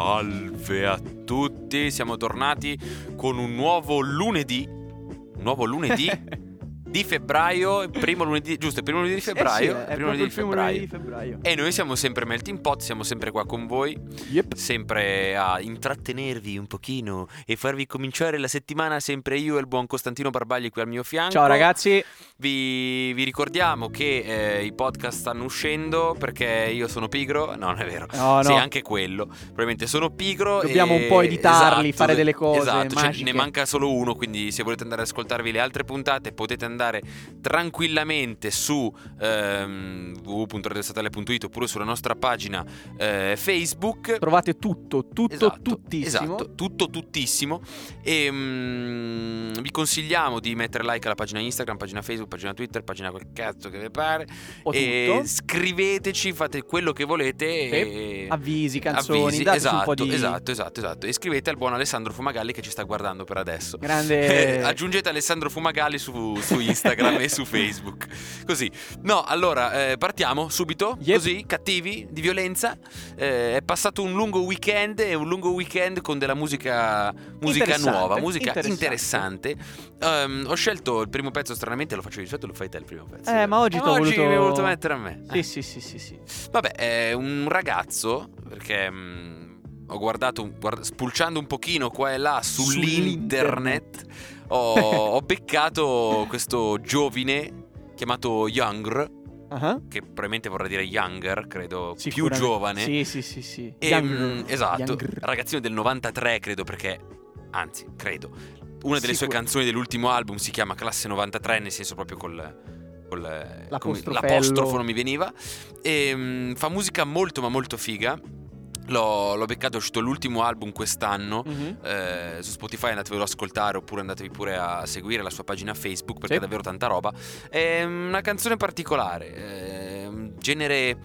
Salve a tutti, siamo tornati con un nuovo lunedì. Un nuovo lunedì di febbraio, primo lunedì, giusto, il primo lunedì di febbraio, Eh sì, primo lunedì il primo febbraio. lunedì di febbraio. E noi siamo sempre Melting Pot, siamo sempre qua con voi, Yep. sempre a intrattenervi un pochino e farvi cominciare la settimana sempre io e il buon Costantino Barbagli qui al mio fianco. Ciao ragazzi, Vi, vi ricordiamo che eh, i podcast stanno uscendo perché io sono pigro. No, non è vero. No, Sì, no. anche quello. Probabilmente sono pigro. Dobbiamo e- un po' editarli, esatto, fare delle cose Esatto, cioè, ne manca solo uno. Quindi, se volete andare ad ascoltarvi le altre puntate, potete andare tranquillamente su ehm, www.radiostatale.it oppure sulla nostra pagina eh, Facebook. trovate tutto, tutto, Esatto, tuttissimo. Esatto, tutto, tuttissimo. E mm, vi consigliamo di mettere like alla pagina Instagram, pagina Facebook, pagina Twitter, pagina quel cazzo che vi pare. O e tutto. scriveteci, fate quello che volete. E... Avvisi, canzoni, Avvisi, esatto, un po' di esatto, esatto, esatto. E scrivete al buon Alessandro Fumagalli che ci sta guardando per adesso. grande Eh, aggiungete Alessandro Fumagalli su, su Instagram e su Facebook. Così. No, allora, eh, partiamo subito. Yep. Così, cattivi, di violenza. Eh, è passato un lungo weekend e un lungo weekend con della musica, musica Interessante, nuova, musica interessante. interessante. Ehm, ho scelto il primo pezzo, stranamente lo faccio di solito, lo fai te il primo pezzo. Eh, ma oggi t'ho oggi voluto- mi hai voluto mettere a me. Sì, Eh. sì, sì, sì, sì. Vabbè, è un ragazzo, perché mh, ho guardato, guarda- spulciando un pochino qua e là sull'internet, ho, ho beccato questo giovine chiamato Youngr, Ah, che probabilmente vorrà dire Younger, credo, più giovane. Sì, sì, sì, sì. E, Younger. mh, esatto, Younger. ragazzino del 93, credo, perché, anzi, credo, una delle sue canzoni dell'ultimo album si chiama Classe 93, nel senso proprio col... col l'apostrofo non mi veniva. E, mh, fa musica molto ma molto figa. L'ho, l'ho beccato, è uscito l'ultimo album quest'anno. Mhm. Eh, su Spotify andatevelo ad ascoltare oppure andatevi pure a seguire la sua pagina Facebook perché Sì. è davvero tanta roba. È una canzone particolare, un genere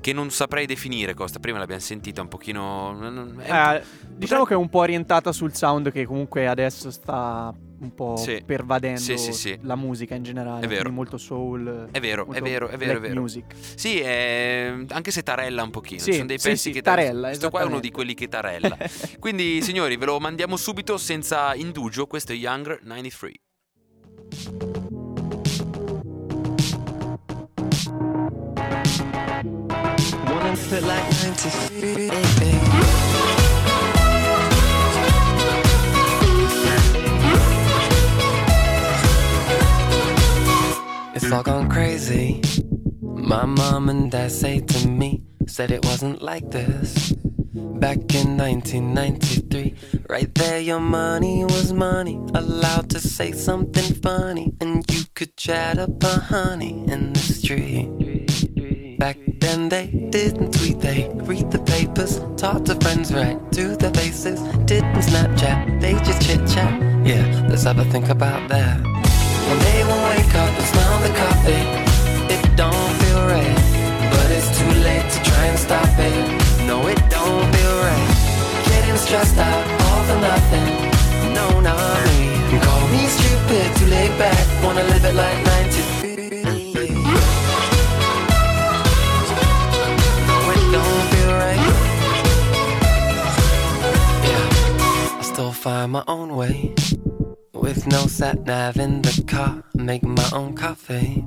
che non saprei definire, Costa. Prima l'abbiamo sentita un pochino... un- Eh, diciamo che è un po' orientata sul sound che comunque adesso sta un po' Sì. pervadendo Sì, sì, sì. la musica in generale. È vero. molto soul. È vero, è vero, è vero, è vero. music. Sì, è- anche se tarella un pochino. Sì, Ci sono dei sì, pezzi sì, che tarella, Questo qua è uno di quelli che tarella. Quindi, signori, ve lo mandiamo subito senza indugio. Questo è Younger 93. Wanna put like 93 It's all gone crazy. My mom and dad say to me, said it wasn't like this. Back in 1993, right there, your money was money. Allowed to say something funny, and you could chat up a honey in the street. Back then they didn't tweet, they read the papers, talked to friends right to their faces. Didn't Snapchat, they just chit chat. Yeah, let's have a think about that. Day we'll wake up and smell the coffee. It don't feel right, but it's too late to try and stop it. No, it don't feel right. Getting stressed out, all for nothing. No, not me. Call me stupid, too laid back. Wanna live it like 93. It don't feel right. Yeah, I still find my own way. With no sat nav in the car, make my own coffee.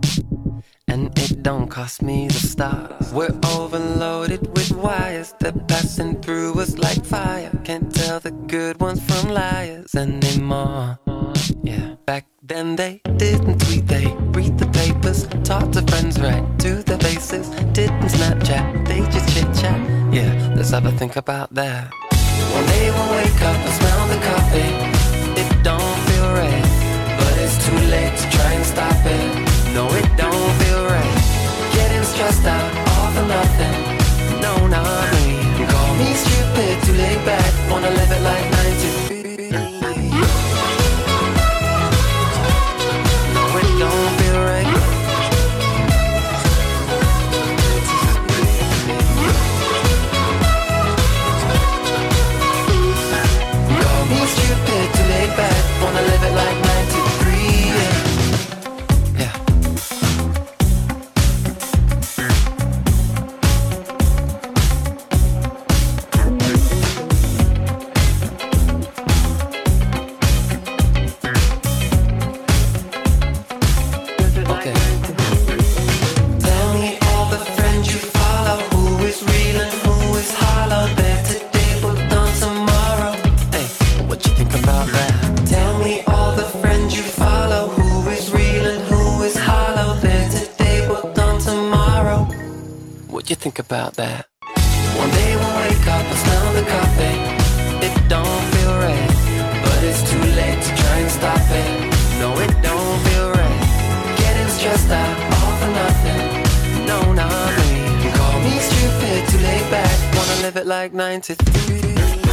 And it don't cost me the stars. We're overloaded with wires. They're passing through us like fire. Can't tell the good ones from liars anymore. Yeah, back then they didn't tweet, they read the papers, talk to friends right to their faces. Didn't Snapchat, they just chit chat. Yeah, let's have a think about that. One day we'll wake up and smell the coffee it don't feel right. But it's too late to try and stop it. No, it don't feel right. Getting stressed out all for nothing. No, not me. You call me stupid, too laid back. Wanna live it like think about that. One day we'll wake up and smell the coffee. It don't feel right, but it's too late to try and stop it. No, it don't feel right. Getting stressed out, all for nothing. No, not me. You call me stupid, too laid back. Wanna live it like 93.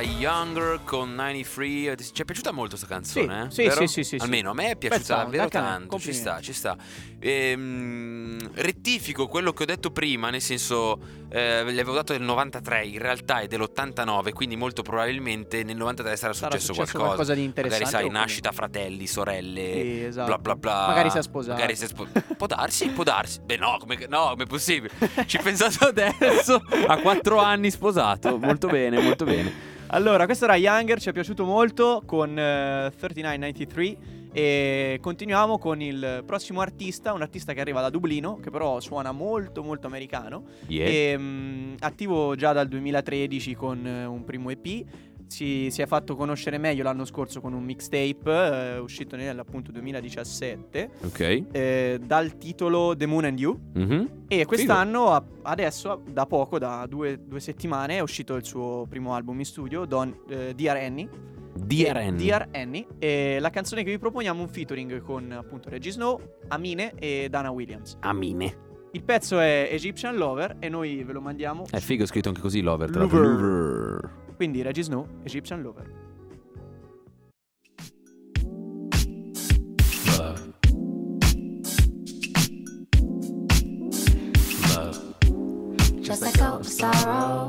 Era Younger con 93. Ci è piaciuta molto questa canzone? Sì, eh? sì, sì, sì, sì. Almeno a me è piaciuta sound, davvero tanto. Ci sta, ci sta. Ehm, rettifico quello che ho detto prima, nel senso, eh, le avevo dato del 93, in realtà è dell'89, quindi molto probabilmente nel 93 sarà Sarà successo, successo qualcosa. qualcosa di interessante, Magari sai, nascita, fratelli, sorelle, Sì, esatto. bla bla bla. Magari si è sposato. Magari si è spo- può darsi, può darsi. Beh no, come, no, come è possibile? Ci pensato adesso, a quattro anni sposato. Molto bene, molto bene. Allora, questo era Younger, ci è piaciuto molto con eh, 3993 e continuiamo con il prossimo artista, un artista che arriva da Dublino, che però suona molto molto americano, e, mm, attivo già dal 2013 con eh, un primo EP. Si, si è fatto conoscere meglio l'anno scorso con un mixtape eh, uscito nell'appunto 2017 Ok. eh, dal titolo The Moon and You. Mhm. E quest'anno, a- adesso, da poco, da due, due settimane, è uscito il suo primo album in studio, Don, eh, Dear Annie. Dear Annie. Dear Annie. E la canzone che vi proponiamo è un featuring con appunto Reggie Snow, Amine e Dana Williams. Amine. Il pezzo è Egyptian Lover e noi ve lo mandiamo. È figo, è scritto anche così Lover. tra Lover. L'altro. Lover. Quindi Reggie Snow, Egyptian Lover. Love. Love. Just let go of sorrow,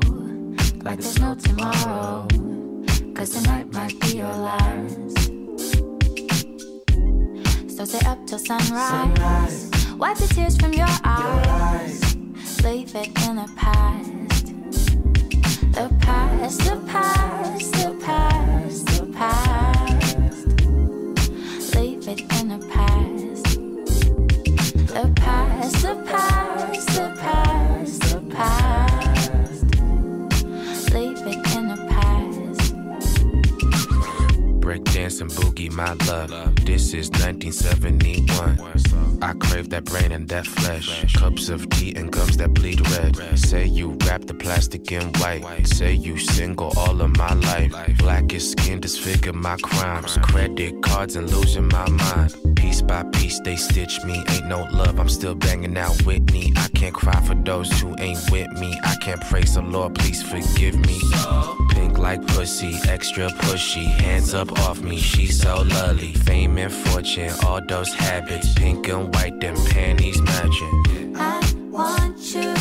like there's no tomorrow. Cause tonight might be your last. So stay up till sunrise. Wipe the tears from your eyes. Leave it in. The past, the past, the past, the past. And boogie, my love. This is 1971. I crave that brain and that flesh. Cups of tea and gums that bleed red. Say you wrap the plastic in white. Say you single all of my life. Blackest skin disfigure my crimes. Credit cards and losing my mind. Piece by they stitch me. Ain't no love, I'm still banging out Whitney. I can't cry for those who ain't with me. I can't praise the Lord, please forgive me. Pink like pussy, extra pushy. Hands up off me, she's so lovely. Fame and fortune, all those habits. Pink and white, them panties matching. I want you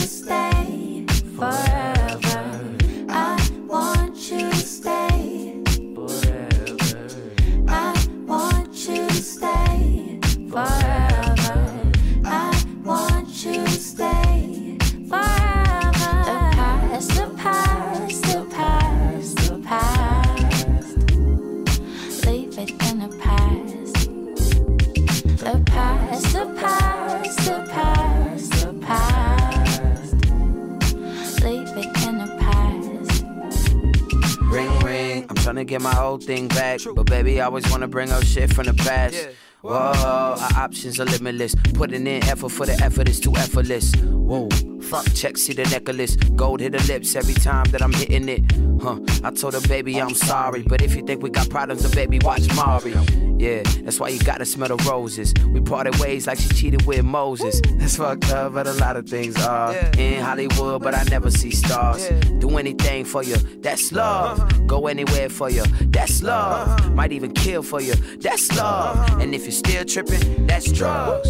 ring, get my old thing back. But baby, I always wanna bring up shit from the past. Whoa, our options are limitless. Putting in effort for the effort is too effortless. Whoa, fuck, check, see the necklace. Gold hit her lips every time that I'm hitting it. Huh, I told her, baby, I'm sorry. But if you think we got problems, then baby, watch Mari. Yeah, that's why you gotta smell the roses. We parted ways like she cheated with Moses. That's fucked up, but a lot of things are. In Hollywood, but I never see stars. Do anything for you, that's uh-huh. love. Go anywhere for you, that's uh-huh. love. Might even kill for you, that's uh-huh. love. And if you're still tripping, that's drugs.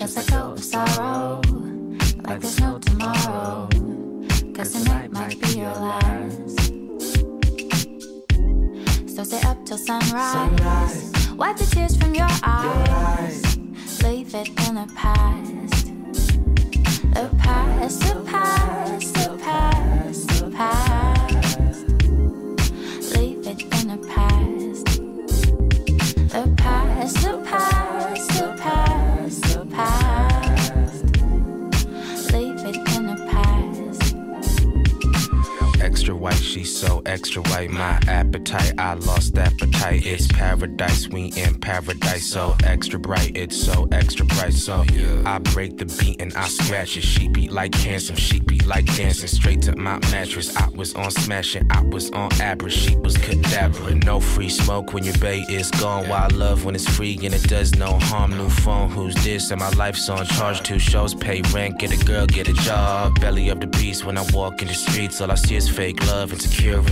Just let go of sorrow, like there's no tomorrow. Cause tonight might be your last. So stay up till sunrise. Wipe the tears from your eyes. Leave it in the past. The past, the past, the past, the past. Leave it in the past. White, she's so extra white. My appetite, I lost appetite. It's paradise, we in paradise. So extra bright, it's so extra bright. So I break the beat and I scratch it. She beat like cancer, she beat like dancing. Straight to my mattress. I was on smashing, I was on average. She was cadaver. No free smoke when your bay is gone. Wild love when it's free and it does no harm. New phone, who's this? And my life's on charge. Two shows, pay rent, get a girl, get a job. Belly of the beast when I walk in the streets. All I see is fake love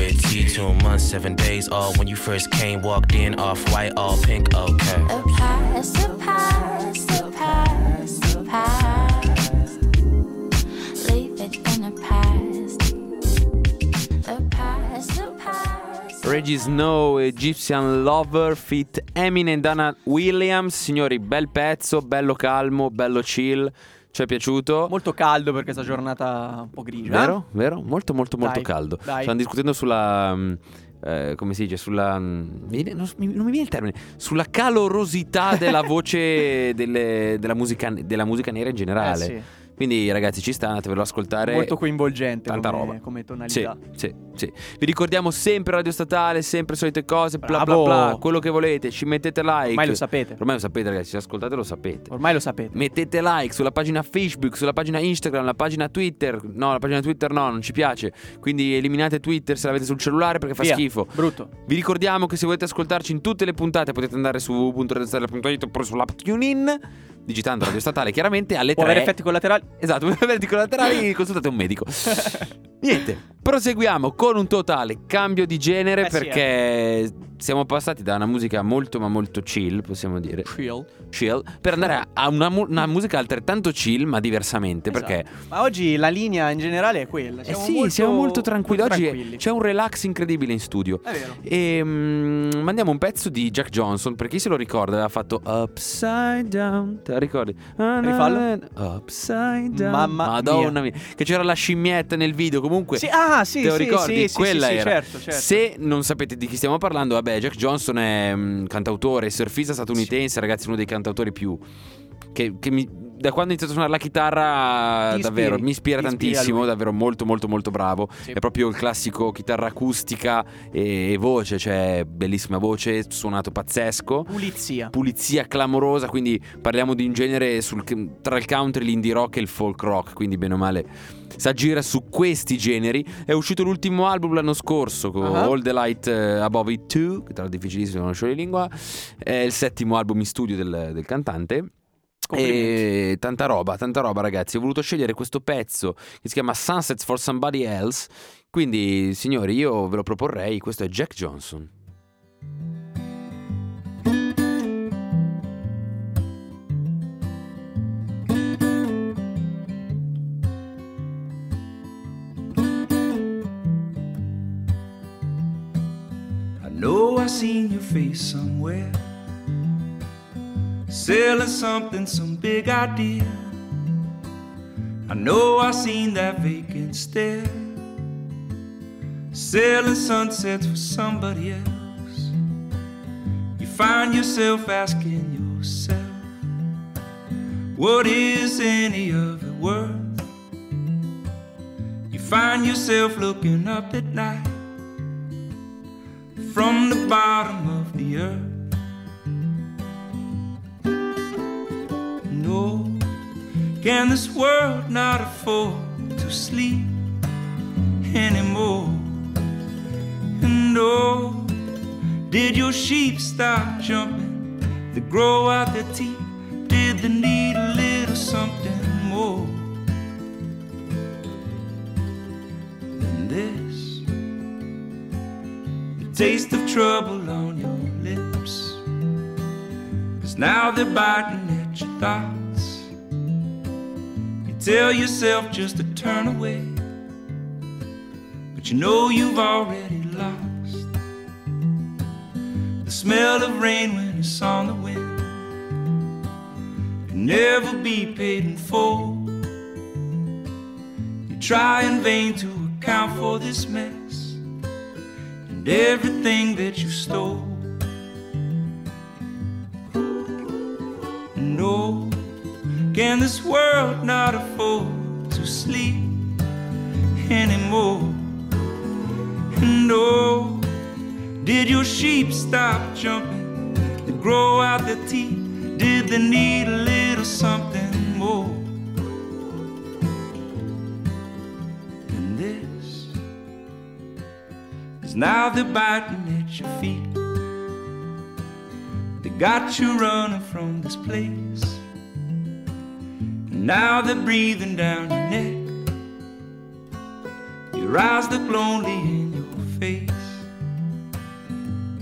and security. Two months, seven days. All when you first came, walked in, off white, all pink, okay. The past, the past. Leave it in the past. Reggie Snow, Egyptian Lover, fit Eminem Dana Williams. Signori, bel pezzo, bello calmo, bello chill. Ci è piaciuto? Molto caldo per questa giornata un po' grigia. Vero? Vero? Molto molto molto Dai, caldo. dai. Stanno discutendo sulla... mm, eh, come si dice? Sulla... mm, non, mi- non mi viene il termine. Sulla calorosità della voce delle- della, musica, della musica nera in Eh, generale. sì. Quindi ragazzi ci sta, andatevelo ad ascoltare. Molto coinvolgente Tanta come, roba. come Sì, tonalità. sì, sì. Vi ricordiamo sempre Radio Statale, sempre solite cose, bla bla Bravo. bla, quello che volete, ci mettete like. Ormai lo sapete. Ormai lo sapete ragazzi, se ascoltate lo sapete. Ormai lo sapete. Mettete like sulla pagina Facebook, sulla pagina Instagram, la pagina Twitter. No, la pagina Twitter no, non ci piace. Quindi eliminate Twitter se l'avete sul cellulare perché fa Via. schifo. Brutto. Vi ricordiamo che se volete ascoltarci in tutte le puntate potete andare su www.radiostatale.it oppure sull'app TuneIn, digitando Radio Statale chiaramente alle Può 3. avere effetti collaterali. Esatto, per effetti collaterali consultate un medico. Niente, proseguiamo con un totale cambio di genere Eh sì, perché siamo passati da una musica molto ma molto chill, possiamo dire, Chill. chill, per andare a- una, mu- una musica altrettanto chill ma diversamente perché Esatto. Ma oggi la linea in generale è quella. eh Siamo sì, molto, siamo molto tranquilli. molto Oggi tranquilli. c'è un relax incredibile in studio. È vero. E mm, mandiamo un pezzo di Jack Johnson. Per chi se lo ricorda, aveva fatto Upside Down. Te la ricordi? Rifallo. Upside Down. Mamma Madonna mia. Che c'era la scimmietta nel video. Comunque, Sì, ah, sì, te lo sì, ricordi? sì, Quella sì, sì, era. certo, certo. Se non sapete di chi stiamo parlando, vabbè, Jack Johnson è mm, cantautore, surfista statunitense, ragazzi, uno dei cantautori più. Che, che mi- da quando ho iniziato a suonare la chitarra, Ti davvero ispiri, mi ispira ti ispira tantissimo. lui. Davvero molto, molto, molto bravo. Sì. È proprio il classico chitarra acustica e, voce, cioè bellissima voce, suonato pazzesco. Pulizia. Pulizia clamorosa, quindi parliamo di un genere sul- tra il country, l'indie rock e il folk rock, quindi bene o male si aggira su questi generi. È uscito l'ultimo album l'anno scorso con Ah. All the Light eh, Above It 2, che tra l'altro è difficilissimo non di lingua, è il settimo album in studio del, del cantante. Complimenti. E tanta roba, tanta roba ragazzi. Ho voluto scegliere questo pezzo che si chiama Sunsets for Somebody Else. Quindi, signori, io ve lo proporrei. Questo è Jack Johnson. I know I seen your face somewhere. Selling something, some big idea. I know I seen that vacant stare. Selling sunsets for somebody else. You find yourself asking yourself, what is any of it worth? You find yourself looking up at night from the bottom of the earth. Can this world not afford to sleep anymore? And oh, did your sheep stop jumping? They grow out their teeth? Did they need a little something more than this? The taste of trouble on your lips. Cause now they're biting at your thoughts. Tell yourself just to turn away. But you know you've already lost. The smell of rain when it's on the wind can never be paid in full. You try in vain to account for this mess and everything that you stole. No, can this world not afford to sleep anymore? And oh, did your sheep stop jumping to grow out their teeth? Did they need a little something more than this? is now they're biting at your feet. They got you running from this place. Now they're breathing down your neck. Your eyes look lonely in your face.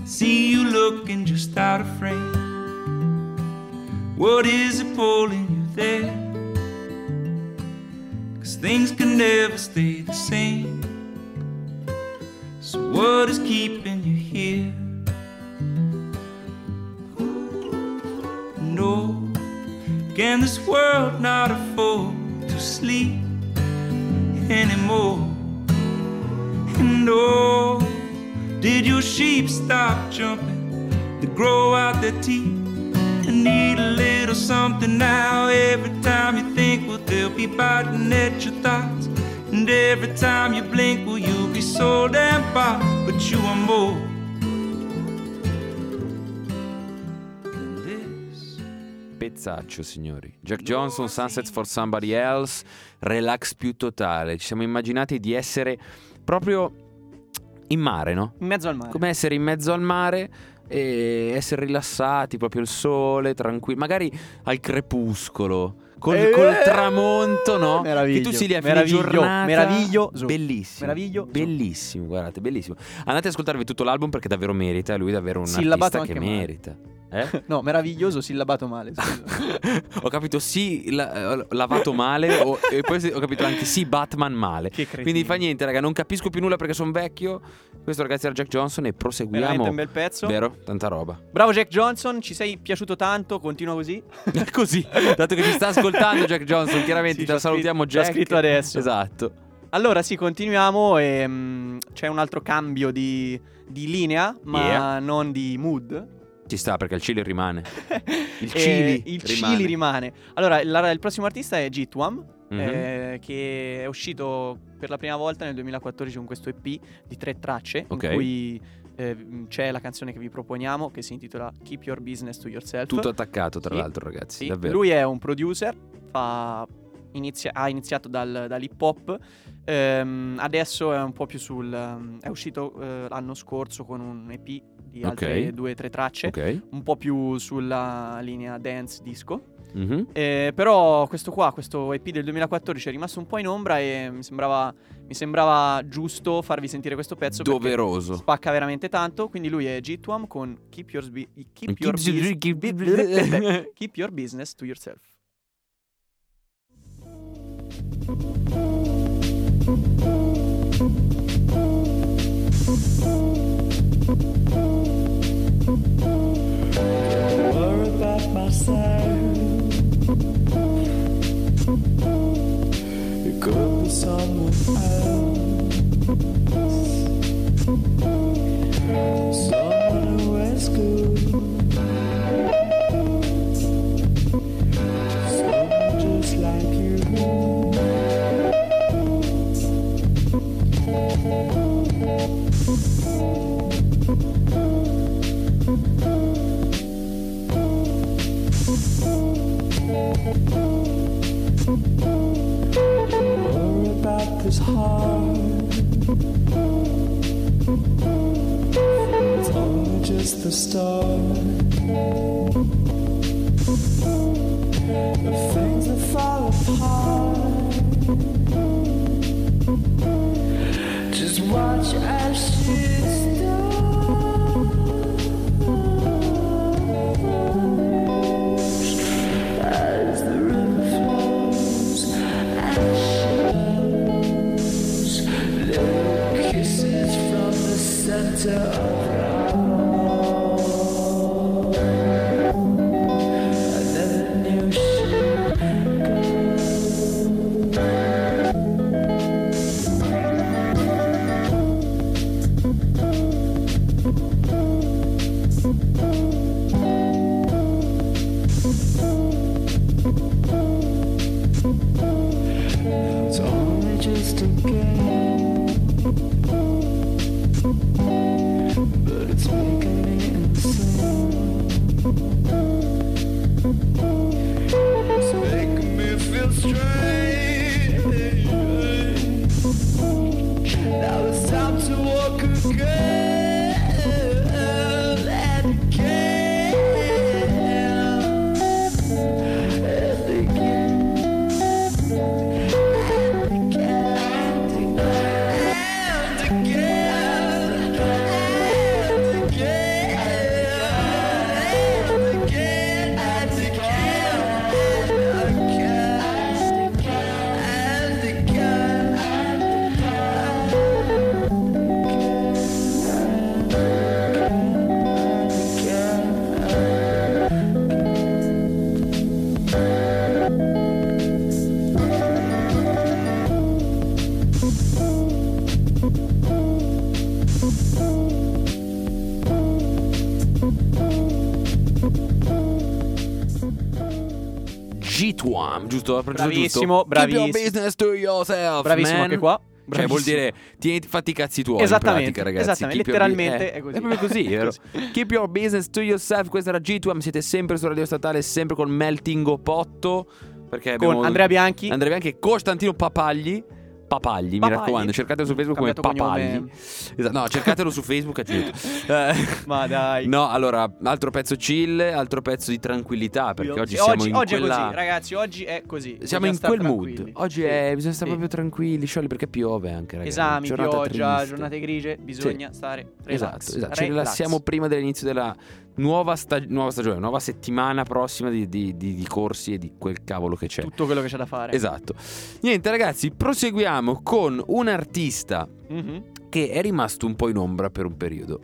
See you looking just out of frame. What is it pulling you there? Cause things can never stay the same. So, what is keeping you here? No, can this world not afford to sleep anymore? And oh, did your sheep stop jumping to grow out their teeth? And need a little something now every time you think, well, they'll be biting at your thoughts. And every time you blink, well, you'll be so damn far, but you are more. Pezzaccio, signori. Jack Johnson, Sunsets for Somebody Else, relax più totale. Ci siamo immaginati di essere proprio in mare, no? In mezzo al mare. Come essere in mezzo al mare e essere rilassati, proprio il sole, tranquilli, magari al crepuscolo. Col, Eh, col tramonto, no? meraviglio, Che tu si lì a fine meraviglio, giornata. meraviglioso. Bellissimo. Meraviglioso. Bellissimo, guardate, bellissimo. Andate ad ascoltarvi tutto l'album perché davvero merita. Lui è davvero un Sillabato artista che anche male. Eh? No, meraviglioso, sillabato male. ho capito sì, la- eh, lavato male o- e poi ho capito anche sì, Batman male. Che. Quindi fa niente, raga, non capisco più nulla perché sono vecchio. Questo ragazzi era Jack Johnson e proseguiamo. Veramente un bel pezzo. Vero? Tanta roba. Bravo Jack Johnson, ci sei piaciuto tanto, continua così. Così, dato che ci sta ascoltando Jack Johnson, chiaramente Sì, ti salutiamo scritto- Jack. scritto adesso. Esatto. Allora sì, continuiamo e mm, c'è un altro cambio di, di linea, ma Yeah. non di mood. Ci sta perché il Chile rimane. Il E Chili il rimane. Chili rimane. Allora, la- il prossimo artista è Gitwam, Mhm. eh, che è uscito per la prima volta nel 2014 con questo EP di tre tracce, Ok. in cui eh, c'è la canzone che vi proponiamo, che si intitola Keep Your Business to Yourself. Tutto attaccato, tra Sì, l'altro, ragazzi. Sì, Davvero. Lui è un producer, fa- inizia- ha iniziato dal- dall'hip hop, ehm, adesso è un po' più sul... um, è uscito eh, l'anno scorso con un EP di altre Ok. due o tre tracce, Ok. un po' più sulla linea dance disco. Mhm. Eh, però questo qua, questo EP del 2014 è rimasto un po' in ombra e mi sembrava, mi sembrava giusto farvi sentire questo pezzo Doveroso. spacca veramente tanto. Quindi lui è Gitwam con Keep Your, keep your, keep your Business to Yourself. Myself. It could be someone else. Worry about this heart. It's only just the start. Of things that fall apart. Just watch as G2, giusto? Bravissimo, giusto? Keep your bravissimo. business to yourself, Bravissimo man. anche qua. Cioè, vuol Bravissimo. dire, tieniti, fatti i cazzi tuoi. Esattamente, pratica, ragazzi. esattamente, Keep your letteralmente eh, è così. È proprio così, vero? Keep your business to yourself. Questa era G2. Siete sempre su Radio Statale, sempre con Melting Potto. Perché Con abbiamo Andrea Bianchi. Andrea Bianchi e Costantino Papagli. Papagli, mi Papagli. raccomando, cercatelo su Facebook come Papagli. Esatto, no, cercatelo su Facebook. Eh, Ma dai. No, allora, altro pezzo chill, altro pezzo di tranquillità, perché oggi Sì, siamo in oggi quella... è così, ragazzi, oggi è così. Siamo in quel mood. Oggi Sì. è, bisogna stare Sì. proprio tranquilli, sciolli, perché piove anche, ragazzi. Esami, Giornata pioggia, triste. giornate grigie, bisogna stare relax. Esatto, esatto. Ci Relax. rilassiamo prima dell'inizio della nuova, sta- nuova stagione, nuova settimana prossima di, di- di- di corsi e di quel cavolo che c'è. Tutto quello che c'è da fare. Esatto. Niente, ragazzi, proseguiamo con un artista Mhm. che è rimasto un po' in ombra per un periodo.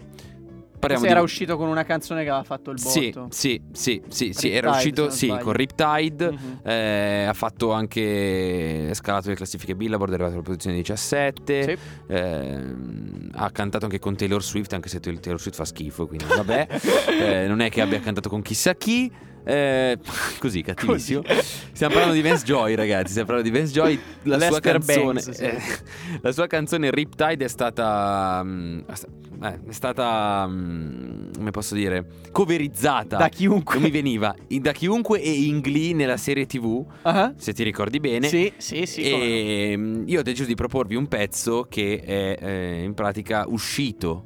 Parliamo Forse di... era uscito con una canzone che aveva fatto il botto. sì, sì, sì, sì, era uscito sì, con Riptide, Mhm. eh, ha fatto anche, è scalato le classifiche Billboard, è arrivato alla posizione 17, Sì. ehm, ha cantato anche con Taylor Swift, anche se Taylor Swift fa schifo, quindi vabbè, Eh, non è che abbia cantato con chissà chi. eh, così, cattivissimo. Stiamo parlando di Vance Joy, ragazzi. Stiamo parlando di Vance Joy. La sua canzone, Bangs, sì. eh, la sua canzone Riptide è stata. mm, eh, è stata. mm, come posso dire? Coverizzata Da chiunque. Non mi veniva in- da chiunque e in Glee nella serie TV. Ah, Se ti ricordi bene. Sì, sì, sì. come no. E mm, io ho deciso di proporvi un pezzo che è eh, in pratica uscito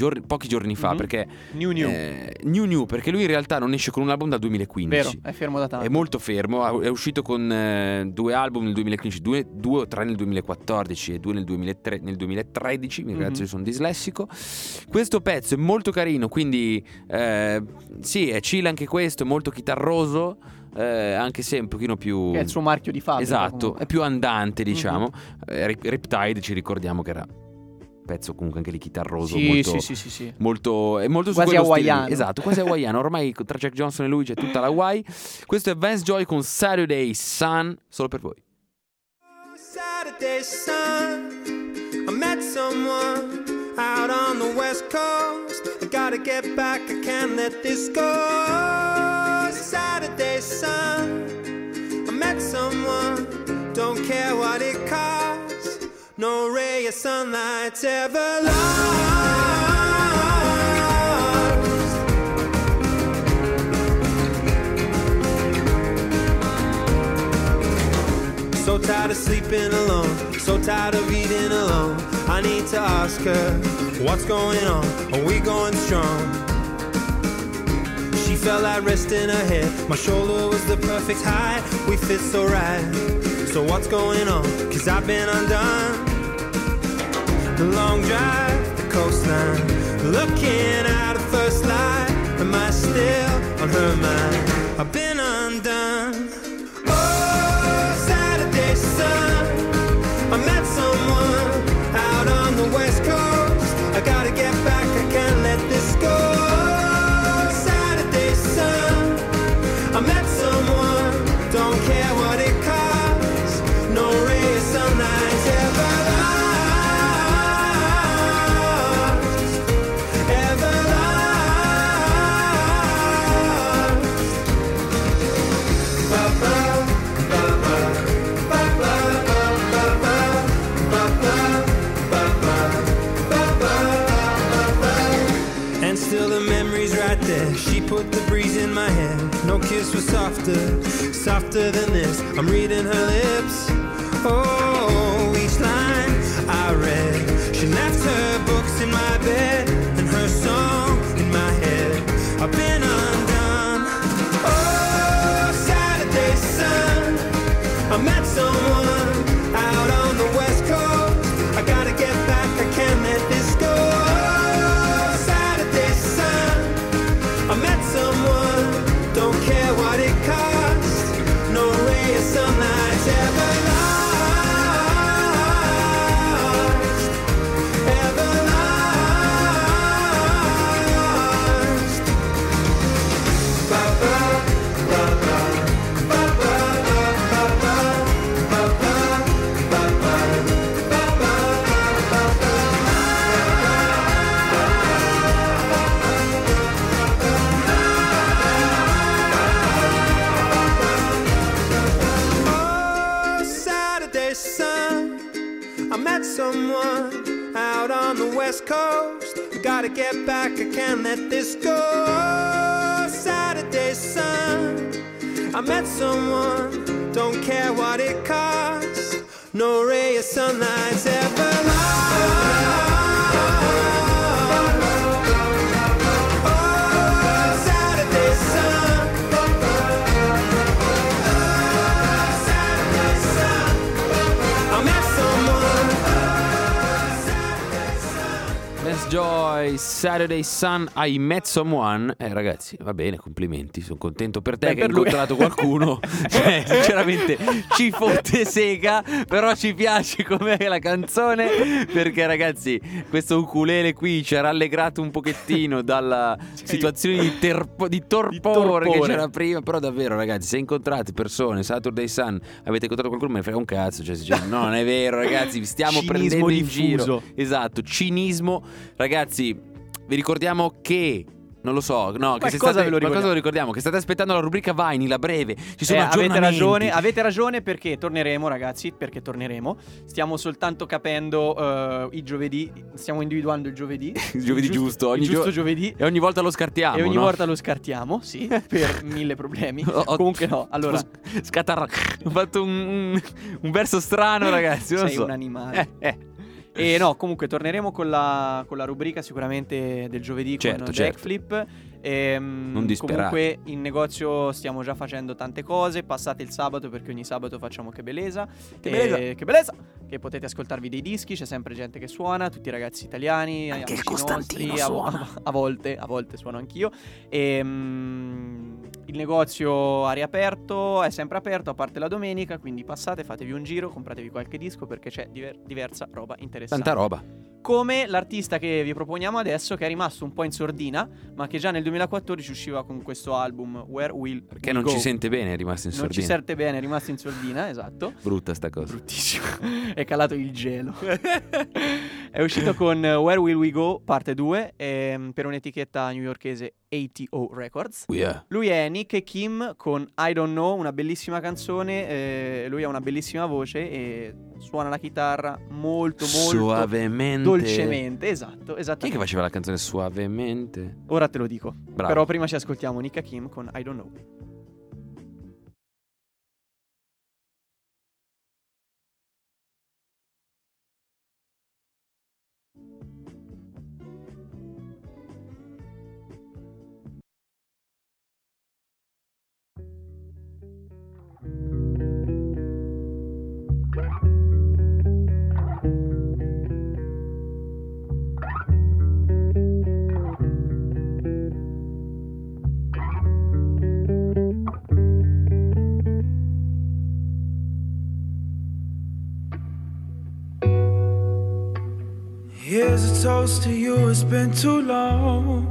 giorni- pochi giorni fa Mhm. perché New New. eh, new New perché lui in realtà non esce con un album dal 2015 Vero, è fermo da tanto. è molto fermo, è uscito con eh, due album nel 2015, due, due o tre nel 2014 e due nel, 2003 nel 2013, mi Mhm. ragazzi sono dislessico. Questo pezzo è molto carino, quindi eh, sì, è chill anche questo, è molto chitarroso, eh, anche se un pochino più... Che è il suo marchio di fabbrica. Esatto, comunque. è più andante diciamo. Mhm. Eh, Rip- Riptide ci ricordiamo che era pezzo comunque anche lì chitarroso, Sì, molto... sì, sì, sì, sì. Molto, è molto su Quasi quello stile hawaiano. Esatto, quasi hawaiano. Ormai tra Jack Johnson e lui c'è tutta la Hawaii. Questo è Vance Joy con Saturday Sun, solo per voi. Saturday sun, I met someone out on the west coast. I gotta get back, I can't let this go. Saturday sun, I met someone, don't care what it costs. No ray of sunlight's ever lost. So tired of sleeping alone, so tired of eating alone. I need to ask her, what's going on? Are we going strong? She felt like resting her head. My shoulder was the perfect height. We fit so right. So what's going on? Cause I've been undone. Long drive, the coastline. Looking at the first light. Am I still on her mind? I've been undone. Oh, Saturday sun. I met someone out on the west coast. I gotta get back, I can't let this go. Saturday sun. I met someone, don't care in my hair. No kiss was softer, softer than this. I'm reading her lips. Oh, each line I read. She left her books in my bed gotta get back, I can't let this go. Saturday sun. I met someone, don't care what it costs. No ray of sunlight's ever Joy, Saturday Sun, I met someone. Eh ragazzi, va bene, complimenti, sono contento per te Beh, che hai lui. incontrato qualcuno. cioè, sinceramente ci fotte sega, però ci piace com'è la canzone perché ragazzi, questo ukulele qui ci ha rallegrato un pochettino dalla situazione di, terpo- di torpore, che torpore. c'era prima, però davvero ragazzi, se incontrate persone, Saturday Sun, avete incontrato qualcuno, me ne frega un cazzo, cioè, no, non è vero ragazzi, vi stiamo Cinismo prendendo in diffuso. giro. Esatto, cinismo. Ragazzi, vi ricordiamo che non lo so, no, che state, lo qualcosa ricordiamo. lo ricordiamo, che state aspettando la rubrica Vinyl a breve. Ci sono Eh, avete ragione, avete ragione perché torneremo, ragazzi. Perché torneremo. Stiamo soltanto capendo eh, i giovedì. Stiamo individuando il giovedì. Il giovedì giusto, ogni il giusto gio- giovedì. E ogni volta lo scartiamo. e ogni no? volta lo scartiamo, sì, per mille problemi. Ho- Comunque no, allora Scatarra. Ho fatto un, un- un verso strano, ragazzi. Non sei so. un animale. Eh, eh. E no, comunque torneremo con la, con la rubrica sicuramente del giovedì Certo, con certo. Backflip. Ehm, Non disperate. comunque in negozio stiamo già facendo tante cose. Passate il sabato perché ogni sabato facciamo che bellezza. Che E- che bellezza! Che potete ascoltarvi dei dischi, c'è sempre gente che suona, tutti i ragazzi italiani. Anche il Costantino nostri, a, suona. a volte, a volte suono anch'io. Ehm, il negozio ha riaperto, è sempre aperto a parte la domenica, quindi passate, fatevi un giro, compratevi qualche disco perché c'è diver- diversa roba interessante. Tanta roba. Come l'artista che vi proponiamo adesso, che è rimasto un po' in sordina, ma che già nel 2014 usciva con questo album Where Will Perché We non Go? ci sente bene, è rimasto in Non ci sordina. sente bene, è rimasto in sordina, esatto. Brutta sta cosa. Bruttissimo. è calato il gelo. è uscito con Where Will We Go, parte 2, ehm, per un'etichetta newyorkese ATO Records. Oh, yeah. Lui è Nick Kim con I Don't Know, una bellissima canzone. eh, lui ha una bellissima voce e suona la chitarra molto, molto Suavemente. dolcemente. Esatto, Chi è che faceva la canzone suavemente? Ora te lo dico. Bravo. Però prima ci ascoltiamo Nick Kim con I Don't Know. Toast to you, it's been too long.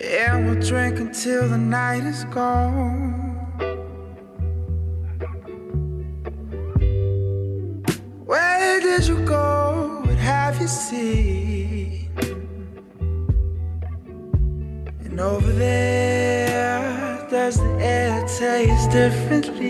And we'll drink until the night is gone. Where did you go? What have you seen? And over there, does the air taste differently?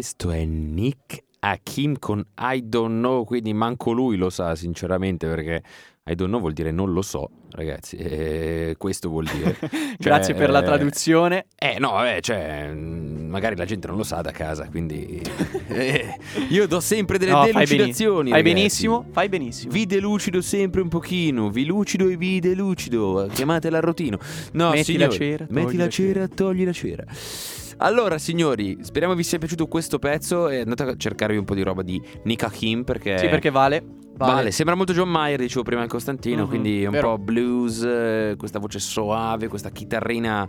Questo è Nick Hakim con I don't know, quindi manco lui lo sa sinceramente perché I don't know vuol dire non lo so, ragazzi, e questo vuol dire. Cioè, Grazie per la eh, traduzione. Eh no, vabbè, cioè, mh, magari la gente non lo sa da casa, quindi eh, io do sempre delle No, fai delucidazioni. beni- fai benissimo, fai benissimo. Vi delucido sempre un pochino, vi lucido e vi delucido, chiamatela rotino. No, Metti la signori, cera, metti togli la la cera, togli la cera. Allora, signori, speriamo vi sia piaciuto questo pezzo e andate a cercarvi un po' di roba di Nick Hakim perché Sì, perché vale. Vale. Vale. sembra molto John Mayer, dicevo prima al Costantino, Mhm, quindi un vero. po' blues, eh, questa voce soave, questa chitarrina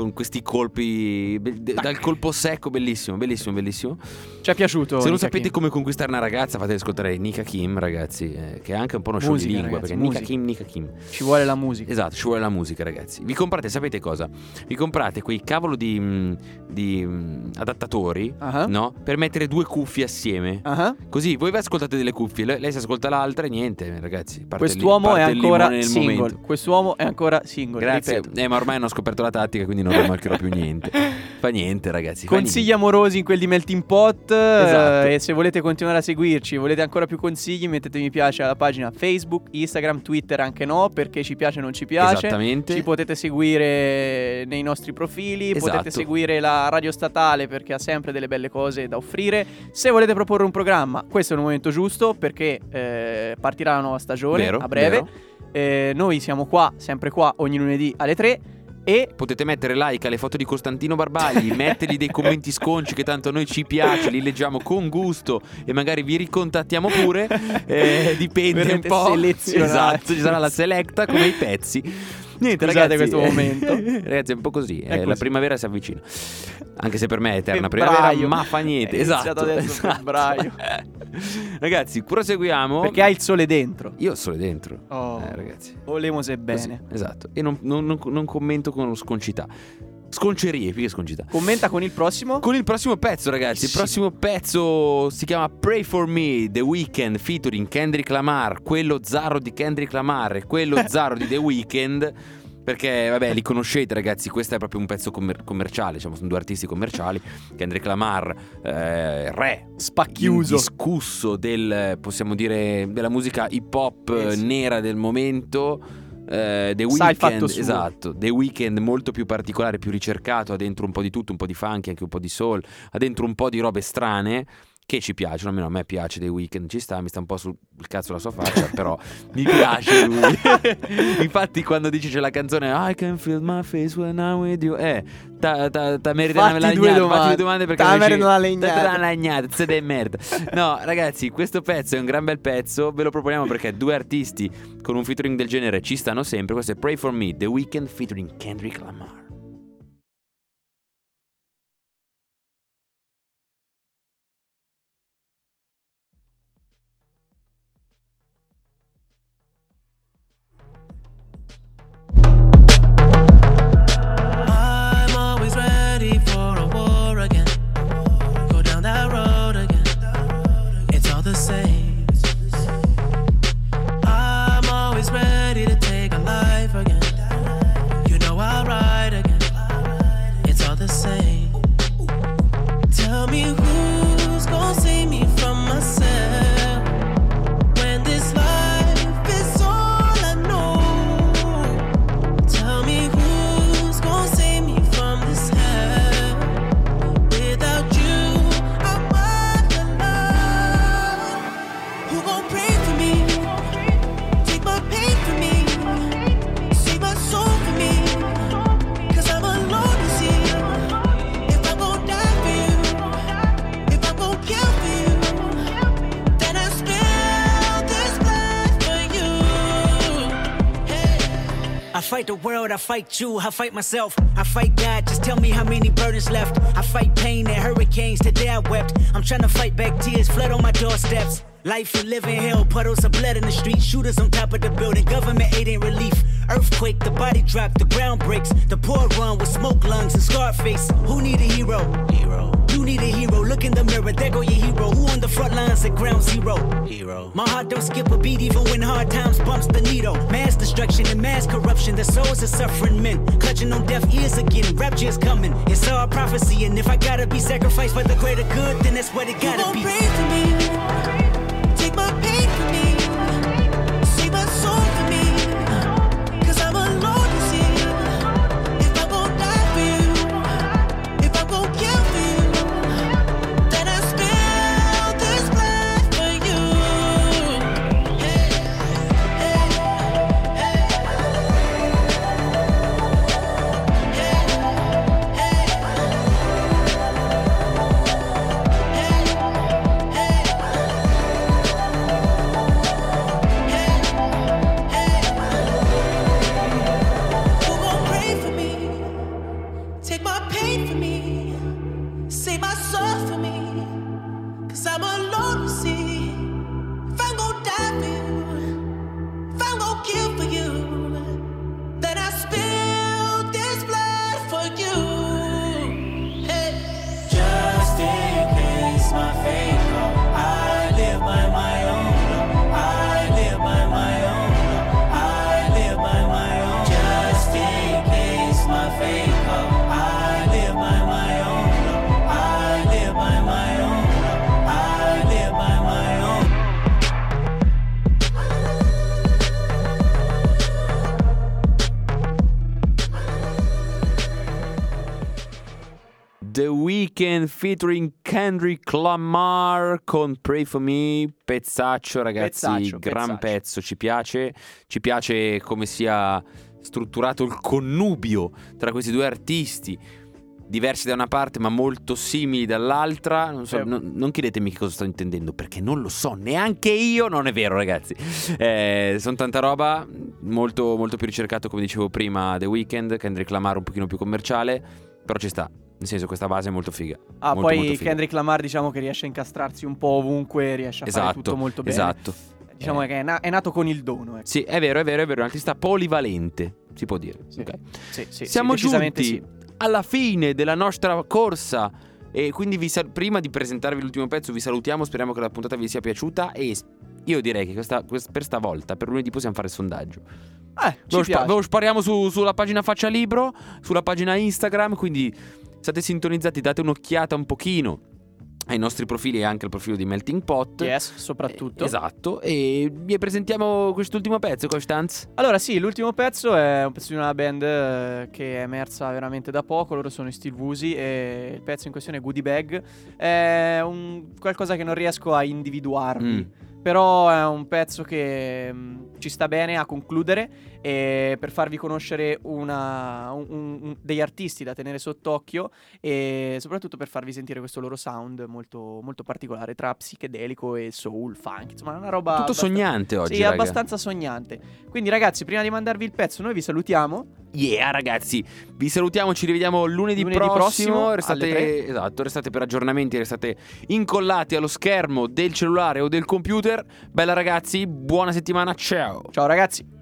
con questi colpi, be- dal colpo secco, bellissimo, bellissimo, bellissimo. Ci è piaciuto. Se non Nick sapete Hakim. come conquistare una ragazza, fate ascoltare Nika Kim, ragazzi, eh, che è anche un po' uno show di lingua, ragazzi, perché Nika musica. Kim, Nika Kim. Ci vuole la musica. Esatto, ci vuole la musica, ragazzi. Vi comprate, sapete cosa? Vi comprate quei cavolo di, mh, di, mh, adattatori, Ah. no? Per mettere due cuffie assieme. Ah. Così voi vi ascoltate delle cuffie, le- lei si ascolta l'altra e niente, ragazzi. parte lì- Quest'uomo è ancora single. momento. Quest'uomo è ancora single. Grazie. Eh, ma ormai hanno scoperto la tattica, quindi non rimarcherò più niente. Fa niente, ragazzi. fa Consigli amorosi in quel di Melting Pot. eh, Esatto. e se volete continuare a seguirci, volete ancora più consigli, mettete mi piace alla pagina Facebook, Instagram, Twitter anche no, perché ci piace o non ci piace. Esattamente. Ci potete seguire nei nostri profili, Esatto. potete seguire la radio statale perché ha sempre delle belle cose da offrire. Se volete proporre un programma, questo è il momento giusto perché eh, partirà la nuova stagione Vero, a breve. Eh, noi siamo qua, sempre qua, ogni lunedì alle 3. E Potete mettere like alle foto di Costantino Barbagli, mettergli dei commenti sconci che tanto a noi ci piace, li leggiamo con gusto e magari vi ricontattiamo pure. Eh, dipende Verrete un po'. Esatto, ci sarà la selecta come i pezzi. Niente, Scusate ragazzi, questo momento. ragazzi, è un po' così. È eh, così. La primavera si avvicina. Anche se per me è eterna Febbraio. primavera, ma fa niente. È esatto. adesso esatto. febbraio. ragazzi, proseguiamo. perché hai il sole dentro. Io ho il sole dentro. Oh. Eh, ragazzi. Volemo se Così, bene. esatto. E non, non- non- non commento con sconcità. Sconcerie, più che sconcità. Commenta con il prossimo. Con il prossimo pezzo, ragazzi. Il prossimo pezzo si chiama Pray for Me, The Weeknd, featuring Kendrick Lamar. Quello zarro di Kendrick Lamar e quello zarro di The Weeknd. Perché, vabbè, li conoscete, ragazzi. Questo è proprio un pezzo commer- commerciale. Diciamo, sono due artisti commerciali. Kendrick Lamar, eh, re Spacchiuso. indiscusso del, possiamo dire, della musica hip hop Eh, sì. nera del momento. Eh, The fatto Weeknd, suo. esatto. The Weeknd molto più particolare, più ricercato. Ha dentro un po' di tutto, un po' di funky, anche un po' di soul. Ha dentro un po' di robe strane. Che ci piacciono, almeno a me piace The Weeknd, ci sta, mi sta un po' sul cazzo la sua faccia, però mi piace lui. Infatti, quando dice c'è la canzone I can feel my face when I'm with you, eh, ta, ta, ta merita una due domande. due domande perché Ta merita una legnata. ta- ta- una lagnata, se dei merda. No, ragazzi, questo pezzo è un gran bel pezzo, ve lo proponiamo perché due artisti con un featuring del genere ci stanno sempre. Questo è Pray for Me, The Weeknd featuring Kendrick Lamar. World, I fight you, I fight myself, I fight God. Just tell me how many burdens left. I fight pain and hurricanes. Today I wept. I'm trying to fight back tears, flood on my doorsteps. Life and living hell, puddles of blood in the street, shooters on top of the building. Government aid ain't relief. Earthquake, the body drop, the ground breaks. The poor run with smoke lungs and scarred face. Who need a hero? Hero. You need a hero. Look in the mirror, there go your hero. Who on the front lines at ground zero? Hero. My heart don't skip a beat even when hard times bumps the needle. Mass destruction and mass corruption. The souls of suffering men. Clutching on deaf ears again. Rapture is coming. It's all prophecy. And if I gotta be sacrificed for the greater good, then that's what it gotta be. Featuring Kendrick Lamar con Pray For Me, pezzaccio ragazzi, Pezzaccio, gran pezzaccio. pezzo, ci piace, ci piace come sia strutturato il connubio tra questi due artisti, diversi da una parte ma molto simili dall'altra, non, so, Eh. non- non chiedetemi che cosa sto intendendo perché non lo so, neanche io, non è vero ragazzi, eh, sono tanta roba, molto, molto più ricercato come dicevo prima The Weeknd, Kendrick Lamar un pochino più commerciale, però ci sta. Nel senso, questa base è molto figa. Ah, Molto, poi molto figa. Kendrick Lamar diciamo che riesce a incastrarsi un po' ovunque, riesce a fare Esatto, tutto molto bene. esatto. Diciamo che è, na- è nato con il dono. Ecco. Sì, è vero, è vero, è vero. È un artista polivalente, si può dire. Sì. Ok. Sì, sì, Siamo sì, giunti alla fine della nostra corsa. E quindi sal- prima di presentarvi l'ultimo pezzo, vi salutiamo. Speriamo che la puntata vi sia piaciuta. E io direi che questa, quest- per stavolta, per lunedì, possiamo fare il sondaggio. Eh, Ve lo, ci spa- ve lo spariamo su- sulla pagina Faccia Libro, sulla pagina Instagram, quindi state sintonizzati, date un'occhiata un pochino ai nostri profili e anche al profilo di Melting Pot. Yes, soprattutto. Esatto, e vi presentiamo quest'ultimo pezzo, Costanz. Allora sì, l'ultimo pezzo è un pezzo di una band eh, che è emersa veramente da poco, loro sono i Steel Woozy e il pezzo in questione è Goodie Bag, è un- qualcosa che non riesco a individuarvi, Mm. però è un pezzo che mm, ci sta bene a concludere e per farvi conoscere una- un- un- degli artisti da tenere sott'occhio e soprattutto per farvi sentire questo loro sound molto, molto particolare tra psichedelico e soul, funk, insomma è una roba... Tutto abbastan- sognante oggi, Sì, raga. abbastanza sognante. Quindi ragazzi, prima di mandarvi il pezzo, noi vi salutiamo. Yeah, ragazzi, vi salutiamo, ci rivediamo lunedì, Lunedì prossimo. prossimo restate, esatto, restate per aggiornamenti, restate incollati allo schermo del cellulare o del computer. Bella ragazzi, buona settimana, ciao. Ciao ragazzi.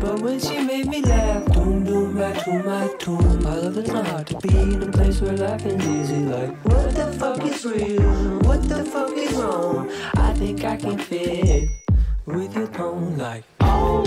But when she made me laugh, doom doom right to my tune. I love it's not to be in a place where laughing's easy. Like, what the fuck is real? What the fuck is wrong? I think I can fit with your tone. Like, oh,